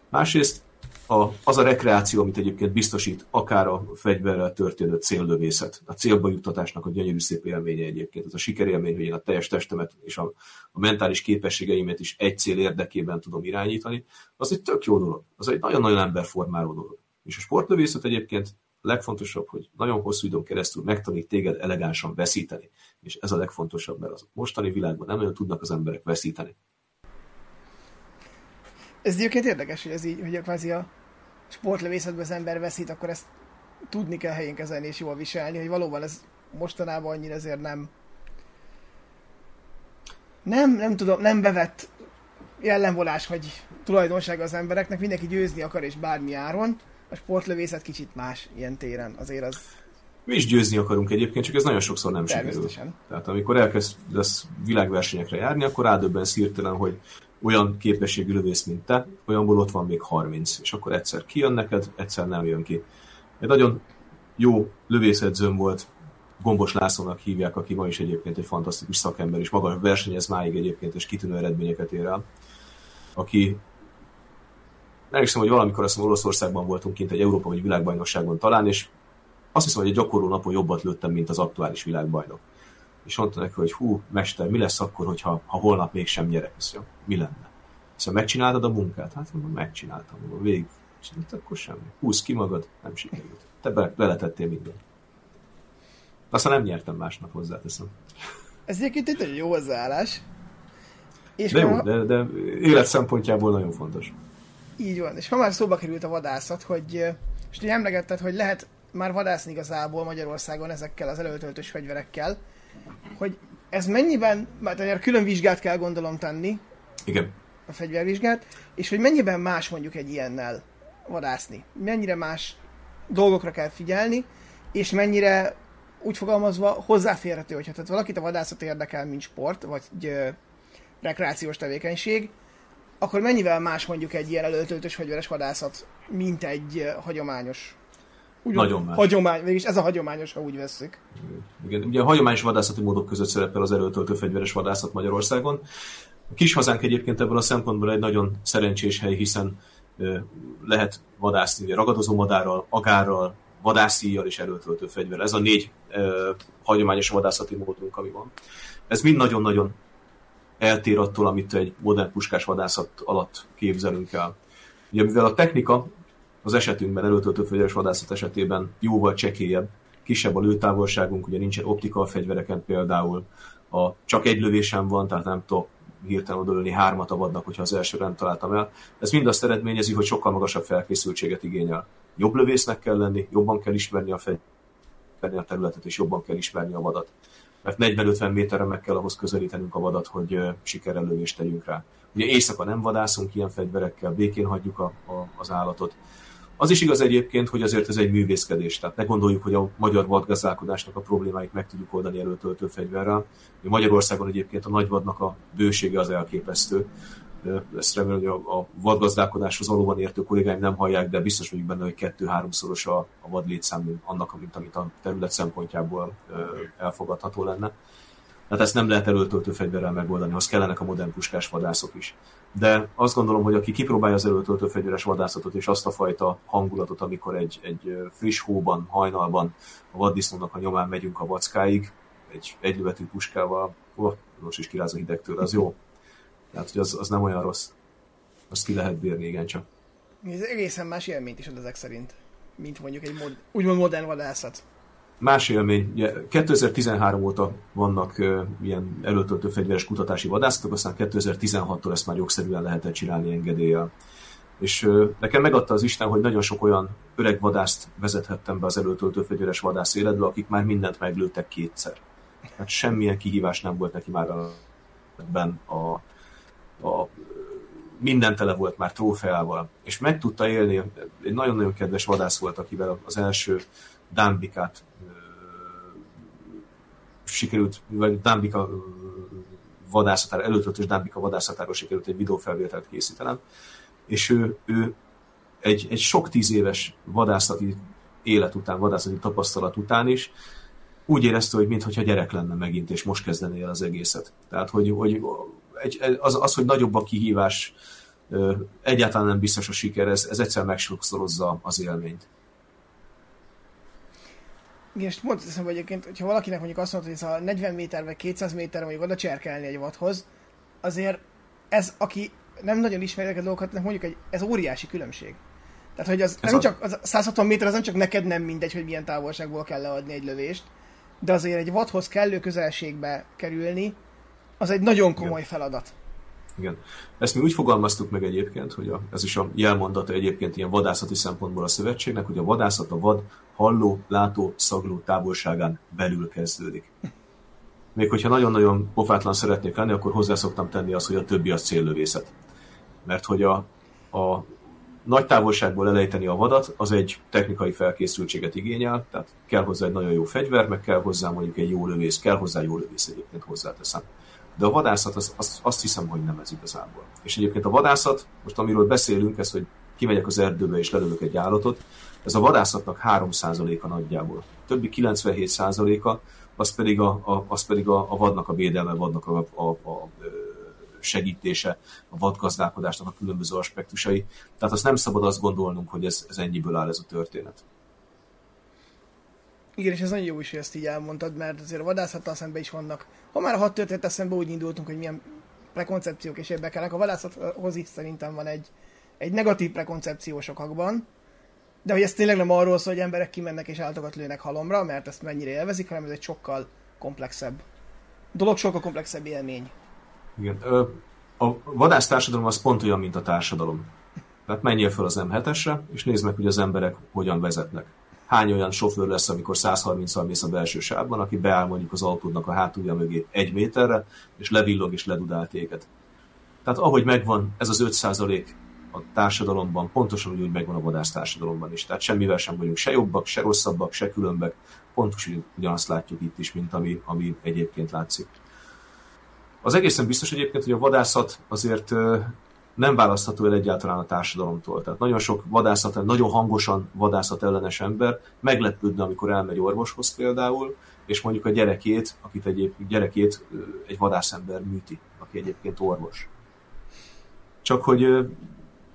Másrészt a, az a rekreáció, amit egyébként biztosít, akár a fegyverrel történő céllövészet, a célba juttatásnak a gyönyörű szép élménye egyébként, az a sikerélmény, hogy én a teljes testemet és a, a mentális képességeimet is egy cél érdekében tudom irányítani, az egy tök jó dolog, az egy nagyon-nagyon emberformáló dolog. És a sportlövészet egyébként legfontosabb, hogy nagyon hosszú időn keresztül megtanít téged elegánsan veszíteni. És ez a legfontosabb, mert az mostani világban nem nagyon tudnak az emberek veszíteni. Ez egyébként érdekes, hogy ez így, hogy kvázi a sportlövészetben az ember veszít, akkor ezt tudni kell helyén kezelni és jól viselni, hogy valóban ez mostanában annyira azért nem nem, nem tudom, nem bevett jellemvolás, vagy tulajdonság az embereknek, mindenki győzni akar és bármi áron. A sportlövészet kicsit más ilyen téren, azért az... Mi is győzni akarunk egyébként, csak ez nagyon sokszor nem sikerül. Tehát amikor elkezdesz világversenyekre járni, akkor rádöbbensz hirtelen, hogy olyan képességű lövész, mint te, olyanból ott van még 30, és akkor egyszer kijön neked, egyszer nem jön ki. Egy nagyon jó lövészedzőm volt, Gombos Lászlónak hívják, aki ma is egyébként egy fantasztikus szakember, és maga versenyez máig egyébként, és kitűnő eredményeket ér el, aki hiszem, hogy valamikor azt mondom, Oroszországban voltunk kint egy Európa vagy világbajnokságon talán, és azt hiszem, hogy egy gyakorló napon jobbat lőttem, mint az aktuális világbajnok és mondta neki, hogy hú, mester, mi lesz akkor, hogyha, ha holnap mégsem nyerek? Mondja, mi lenne? Szóval megcsináltad a munkát? Hát mondom, megcsináltam, mondom, végig. És mondta, akkor semmi. Húsz ki magad, nem sikerült. Te be, beletettél mindent. Aztán nem nyertem másnap, hozzáteszem. Ez egyébként egy jó hozzáállás. És de jó, ha... de, de élet szempontjából nagyon fontos. Így van, és ha már szóba került a vadászat, hogy, és ugye emlegetted, hogy lehet már vadászni igazából Magyarországon ezekkel az előtöltős fegyverekkel, hogy ez mennyiben, mert azért külön vizsgát kell gondolom tenni. Igen. A fegyvervizsgát, és hogy mennyiben más mondjuk egy ilyennel vadászni. Mennyire más dolgokra kell figyelni, és mennyire úgy fogalmazva hozzáférhető, hogyha tehát valakit a vadászat érdekel, mint sport, vagy egy rekreációs tevékenység, akkor mennyivel más mondjuk egy ilyen előtöltős fegyveres vadászat, mint egy hagyományos úgy Nagyon más. Hagyomány, mégis ez a hagyományos, ha úgy veszük. Igen, ugye a hagyományos vadászati módok között szerepel az előtöltő fegyveres vadászat Magyarországon. A kis hazánk egyébként ebből a szempontból egy nagyon szerencsés hely, hiszen lehet vadászni ragadozó madárral, agárral, vadászíjjal és előtöltő fegyver. Ez a négy ö, hagyományos vadászati módunk, ami van. Ez mind nagyon-nagyon eltér attól, amit egy modern puskás vadászat alatt képzelünk el. Ugye mivel a technika az esetünkben előtöltő fegyveres vadászat esetében jóval csekélyebb, kisebb a lőtávolságunk, ugye nincsen optika a fegyvereken például, a, csak egy lövésem van, tehát nem tudok hirtelen odalőni hármat a vadnak, hogyha az első rend találtam el. Ez mind azt eredményezi, hogy sokkal magasabb felkészültséget igényel. Jobb lövésznek kell lenni, jobban kell ismerni a fegyverni a területet, és jobban kell ismerni a vadat. Mert 40-50 méterre meg kell ahhoz közelítenünk a vadat, hogy sikerrel lövést tegyünk rá. Ugye éjszaka nem vadászunk ilyen fegyverekkel, békén hagyjuk a, a, az állatot. Az is igaz egyébként, hogy azért ez egy művészkedés. Tehát ne gondoljuk, hogy a magyar vadgazdálkodásnak a problémáit meg tudjuk oldani előtöltő fegyverrel. Magyarországon egyébként a nagyvadnak a bősége az elképesztő. Ezt remélem, hogy a, a vadgazdálkodáshoz valóban értő kollégáim nem hallják, de biztos vagyok benne, hogy kettő-háromszoros a, a vad létszám annak, amit, amit a terület szempontjából elfogadható lenne. Tehát ezt nem lehet előtöltő fegyverrel megoldani, az kellenek a modern puskás vadászok is de azt gondolom, hogy aki kipróbálja az előtöltő fegyveres vadászatot és azt a fajta hangulatot, amikor egy, egy friss hóban, hajnalban a vaddisznónak a nyomán megyünk a vackáig, egy egylövetű puskával, oh, most is kiráz a hidegtől, az jó. Tehát, hogy az, az nem olyan rossz. Azt ki lehet bírni, igen csak. Ez egészen más élményt is ad ezek szerint, mint mondjuk egy mod, úgymond modern vadászat. Más élmény, ugye 2013 óta vannak uh, ilyen előtöltő fegyveres kutatási vadászatok, aztán 2016-tól ezt már jogszerűen lehetett csinálni engedéllyel. És uh, nekem megadta az Isten, hogy nagyon sok olyan öreg vadászt vezethettem be az előtöltő fegyveres vadász életbe, akik már mindent meglőttek kétszer. Hát semmilyen kihívás nem volt neki már ebben a, a minden tele volt már trófeával, és meg tudta élni, egy nagyon-nagyon kedves vadász volt, akivel az első Dambikát sikerült, vagy Dambika vadászatára, előtöltős Dambika vadászatáról sikerült egy videófelvételt készítenem, és ő, ő egy, egy sok tíz éves vadászati élet után, vadászati tapasztalat után is úgy érezte, hogy mintha gyerek lenne megint, és most kezdené el az egészet. Tehát, hogy, hogy egy, az, az, hogy nagyobb a kihívás, egyáltalán nem biztos a siker, ez, ez egyszer megsokszorozza az élményt. Igen, és mondta teszem, hogy egyébként, hogyha valakinek mondjuk azt mondta, hogy ez a 40 méter vagy 200 méter mondjuk oda cserkelni egy vadhoz, azért ez, aki nem nagyon ismeri ezeket a dolgokat, mondjuk egy, ez óriási különbség. Tehát, hogy az ez nem a... csak, az 160 méter az nem csak neked nem mindegy, hogy milyen távolságból kell leadni egy lövést, de azért egy vadhoz kellő közelségbe kerülni, az egy nagyon komoly Igen. feladat. Igen. Ezt mi úgy fogalmaztuk meg egyébként, hogy a, ez is a jelmondata egyébként ilyen vadászati szempontból a szövetségnek, hogy a vadászat a vad halló, látó, szagló távolságán belül kezdődik. Még hogyha nagyon-nagyon pofátlan szeretnék lenni, akkor hozzá szoktam tenni azt, hogy a többi az céllövészet. Mert hogy a, a nagy távolságból elejteni a vadat, az egy technikai felkészültséget igényel, tehát kell hozzá egy nagyon jó fegyver, meg kell hozzá mondjuk egy jó lövész, kell hozzá jó lövész egyébként hozzáteszem. De a vadászat az, az, azt hiszem, hogy nem ez igazából. És egyébként a vadászat, most amiről beszélünk, ez, hogy kimegyek az erdőbe és lelövök egy állatot, ez a vadászatnak 3%-a nagyjából. A többi 97%-a az pedig a, a, az pedig a, a vadnak a védelme, vadnak a, a, a segítése, a vadgazdálkodásnak a különböző aspektusai. Tehát azt nem szabad azt gondolnunk, hogy ez, ez ennyiből áll ez a történet. Igen, és ez nagyon jó is, hogy ezt így elmondtad, mert azért a vadászattal szemben is vannak. Ha már a hat történet eszembe úgy indultunk, hogy milyen prekoncepciók és érdekelnek. A vadászathoz is szerintem van egy, egy negatív prekoncepció sokakban, de hogy ez tényleg nem arról szól, hogy emberek kimennek és állatokat lőnek halomra, mert ezt mennyire élvezik, hanem ez egy sokkal komplexebb dolog, sokkal komplexebb élmény. Igen. A vadásztársadalom az pont olyan, mint a társadalom. Tehát menjél fel az M7-esre, és nézd meg, hogy az emberek hogyan vezetnek. Hány olyan sofőr lesz, amikor 130-al mész a belső sávban, aki beáll mondjuk az autódnak a hátulja mögé egy méterre, és levillog és ledudál téged. Tehát ahogy megvan ez az 5% a társadalomban, pontosan úgy, úgy megvan a vadász társadalomban is. Tehát semmivel sem vagyunk se jobbak, se rosszabbak, se különbek. Pontosan ugyanazt látjuk itt is, mint ami, ami egyébként látszik. Az egészen biztos egyébként, hogy a vadászat azért nem választható el egyáltalán a társadalomtól. Tehát nagyon sok vadászat, nagyon hangosan vadászat ellenes ember meglepődne, amikor elmegy orvoshoz például, és mondjuk a gyerekét, akit egyébként gyerekét egy vadászember műti, aki egyébként orvos. Csak hogy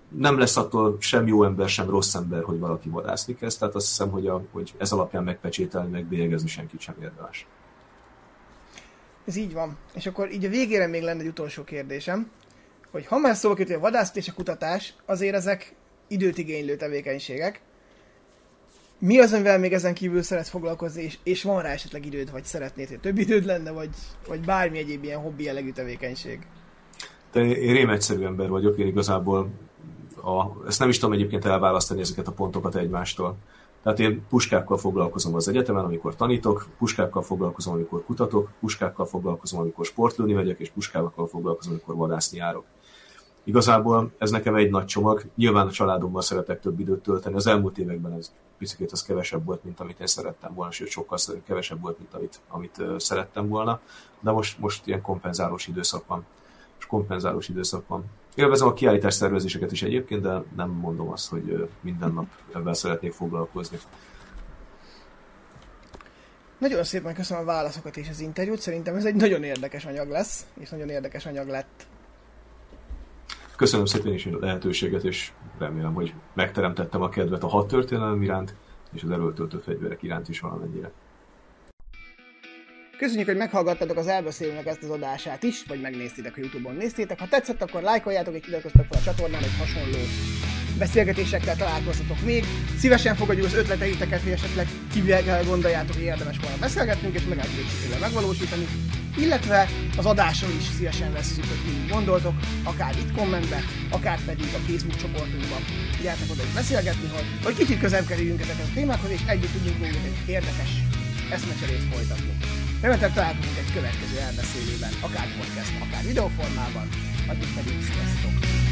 nem lesz attól sem jó ember, sem rossz ember, hogy valaki vadászni kezd, tehát azt hiszem, hogy, a, hogy ez alapján megpecsételni, megbélyegezni senkit sem érdemes. Ez így van. És akkor így a végére még lenne egy utolsó kérdésem, hogy ha már hogy a vadászat és a kutatás, azért ezek időt igénylő tevékenységek. Mi az, amivel még ezen kívül szeretsz foglalkozni, és, és van rá esetleg időd, vagy szeretnéd, hogy több időd lenne, vagy, vagy bármi egyéb ilyen hobbi jellegű tevékenység? Te én rém egyszerű ember vagyok, én igazából a, ezt nem is tudom egyébként elválasztani ezeket a pontokat egymástól. Tehát én puskákkal foglalkozom az egyetemen, amikor tanítok, puskákkal foglalkozom, amikor kutatok, puskákkal foglalkozom, amikor sportlőni megyek, és puskákkal foglalkozom, amikor vadászni járok. Igazából ez nekem egy nagy csomag. Nyilván a családommal szeretek több időt tölteni. Az elmúlt években ez picit az kevesebb volt, mint amit én szerettem volna, sőt sokkal kevesebb volt, mint amit, amit szerettem volna. De most, most ilyen kompenzálós időszak van. És kompenzálós időszak van. Élvezem a kiállítás szervezéseket is egyébként, de nem mondom azt, hogy minden nap ebben szeretnék foglalkozni. Nagyon szépen köszönöm a válaszokat és az interjút. Szerintem ez egy nagyon érdekes anyag lesz, és nagyon érdekes anyag lett. Köszönöm szépen is a lehetőséget, és remélem, hogy megteremtettem a kedvet a hat történelem iránt, és az erőltöltő fegyverek iránt is valamennyire. Köszönjük, hogy meghallgattatok az elbeszélőnek ezt az adását is, vagy megnéztétek a Youtube-on néztétek. Ha tetszett, akkor lájkoljátok és iratkozzatok fel a csatornán, hogy hasonló beszélgetésekkel találkozhatok még. Szívesen fogadjuk az ötleteiteket, hogy esetleg kivel gondoljátok, hogy érdemes volna beszélgetnünk, és meg tudjuk megvalósítani. Illetve az adásról is szívesen veszünk, hogy mi gondoltok, akár itt kommentbe, akár pedig a Facebook csoportunkban. Gyertek oda és beszélgetni, hogy, hogy kicsit közelebb kerüljünk ezekhez a témákhoz, és együtt tudjunk egy érdekes eszmecserét folytatni. Remélem találkozunk egy következő elbeszélőben, akár podcast, akár videóformában, addig pedig sziasztok!